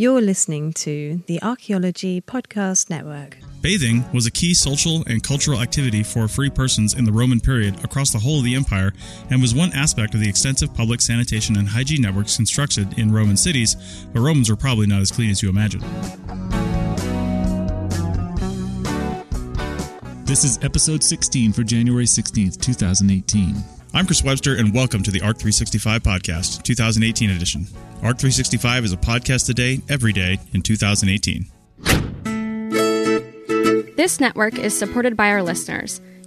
You're listening to the Archaeology Podcast Network. Bathing was a key social and cultural activity for free persons in the Roman period across the whole of the empire and was one aspect of the extensive public sanitation and hygiene networks constructed in Roman cities, but Romans were probably not as clean as you imagine. This is episode 16 for January 16th, 2018. I'm Chris Webster, and welcome to the ARC 365 Podcast, 2018 edition. ARC 365 is a podcast today, every day in 2018. This network is supported by our listeners.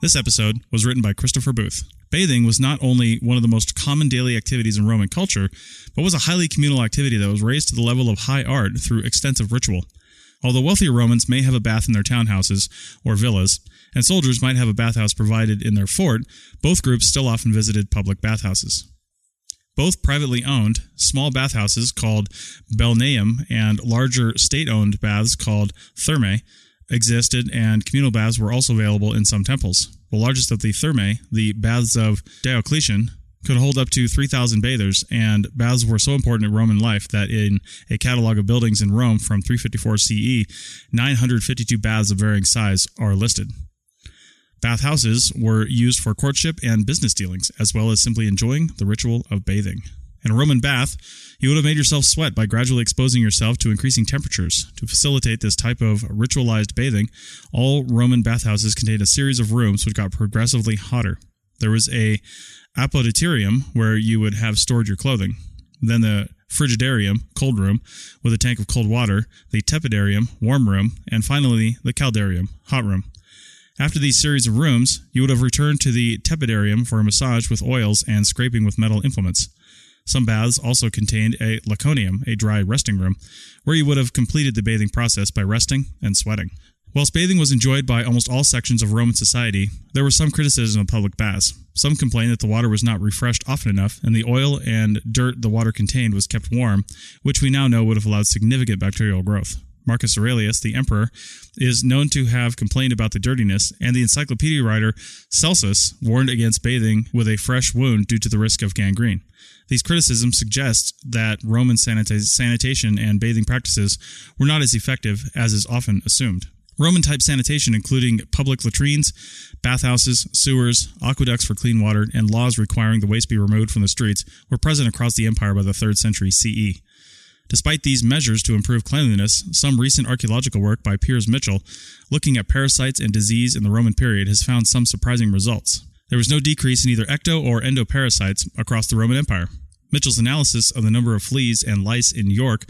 This episode was written by Christopher Booth. Bathing was not only one of the most common daily activities in Roman culture, but was a highly communal activity that was raised to the level of high art through extensive ritual. Although wealthier Romans may have a bath in their townhouses or villas, and soldiers might have a bathhouse provided in their fort, both groups still often visited public bathhouses. Both privately owned, small bathhouses called balneum and larger state owned baths called thermae existed, and communal baths were also available in some temples. The largest of the thermae, the baths of Diocletian, could hold up to 3,000 bathers, and baths were so important in Roman life that in a catalog of buildings in Rome from 354 CE, 952 baths of varying size are listed. Bathhouses were used for courtship and business dealings, as well as simply enjoying the ritual of bathing. In a Roman bath, you would have made yourself sweat by gradually exposing yourself to increasing temperatures. To facilitate this type of ritualized bathing, all Roman bathhouses contained a series of rooms which got progressively hotter. There was a apodyterium where you would have stored your clothing. Then the frigidarium, cold room, with a tank of cold water, the tepidarium, warm room, and finally the caldarium, hot room. After these series of rooms, you would have returned to the tepidarium for a massage with oils and scraping with metal implements. Some baths also contained a laconium, a dry resting room, where you would have completed the bathing process by resting and sweating. Whilst bathing was enjoyed by almost all sections of Roman society, there was some criticism of public baths. Some complained that the water was not refreshed often enough, and the oil and dirt the water contained was kept warm, which we now know would have allowed significant bacterial growth. Marcus Aurelius, the emperor, is known to have complained about the dirtiness, and the encyclopedia writer Celsus warned against bathing with a fresh wound due to the risk of gangrene. These criticisms suggest that Roman sanita- sanitation and bathing practices were not as effective as is often assumed. Roman type sanitation, including public latrines, bathhouses, sewers, aqueducts for clean water, and laws requiring the waste be removed from the streets, were present across the empire by the 3rd century CE. Despite these measures to improve cleanliness, some recent archaeological work by Piers Mitchell, looking at parasites and disease in the Roman period, has found some surprising results. There was no decrease in either ecto or endoparasites across the Roman Empire. Mitchell's analysis of the number of fleas and lice in York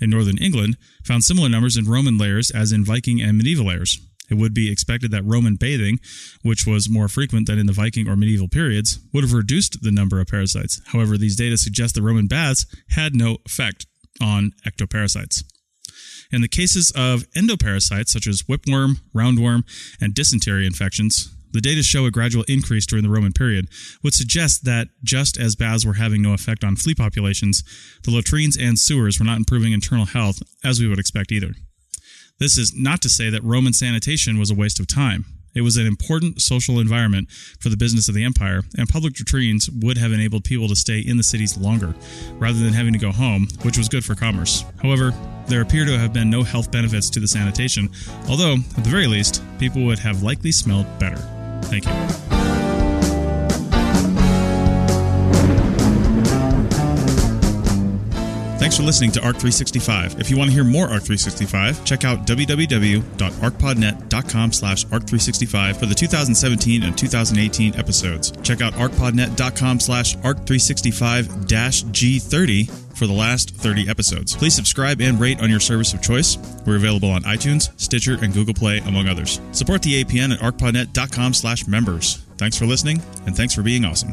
in northern England found similar numbers in Roman layers as in Viking and medieval layers. It would be expected that Roman bathing, which was more frequent than in the Viking or medieval periods, would have reduced the number of parasites. However, these data suggest that Roman baths had no effect on ectoparasites. In the cases of endoparasites such as whipworm, roundworm, and dysentery infections, the data show a gradual increase during the Roman period, which suggests that just as baths were having no effect on flea populations, the latrines and sewers were not improving internal health as we would expect either. This is not to say that Roman sanitation was a waste of time. It was an important social environment for the business of the empire, and public latrines would have enabled people to stay in the cities longer, rather than having to go home, which was good for commerce. However, there appear to have been no health benefits to the sanitation, although, at the very least, people would have likely smelled better. Thank you. Thanks for listening to ARC 365. If you want to hear more ARC 365, check out www.archpodnet.com slash ARC365 for the 2017 and 2018 episodes. Check out archpodnet.com slash ARC365-G30 for the last 30 episodes. Please subscribe and rate on your service of choice. We're available on iTunes, Stitcher, and Google Play, among others. Support the APN at archpodnet.com slash members. Thanks for listening, and thanks for being awesome.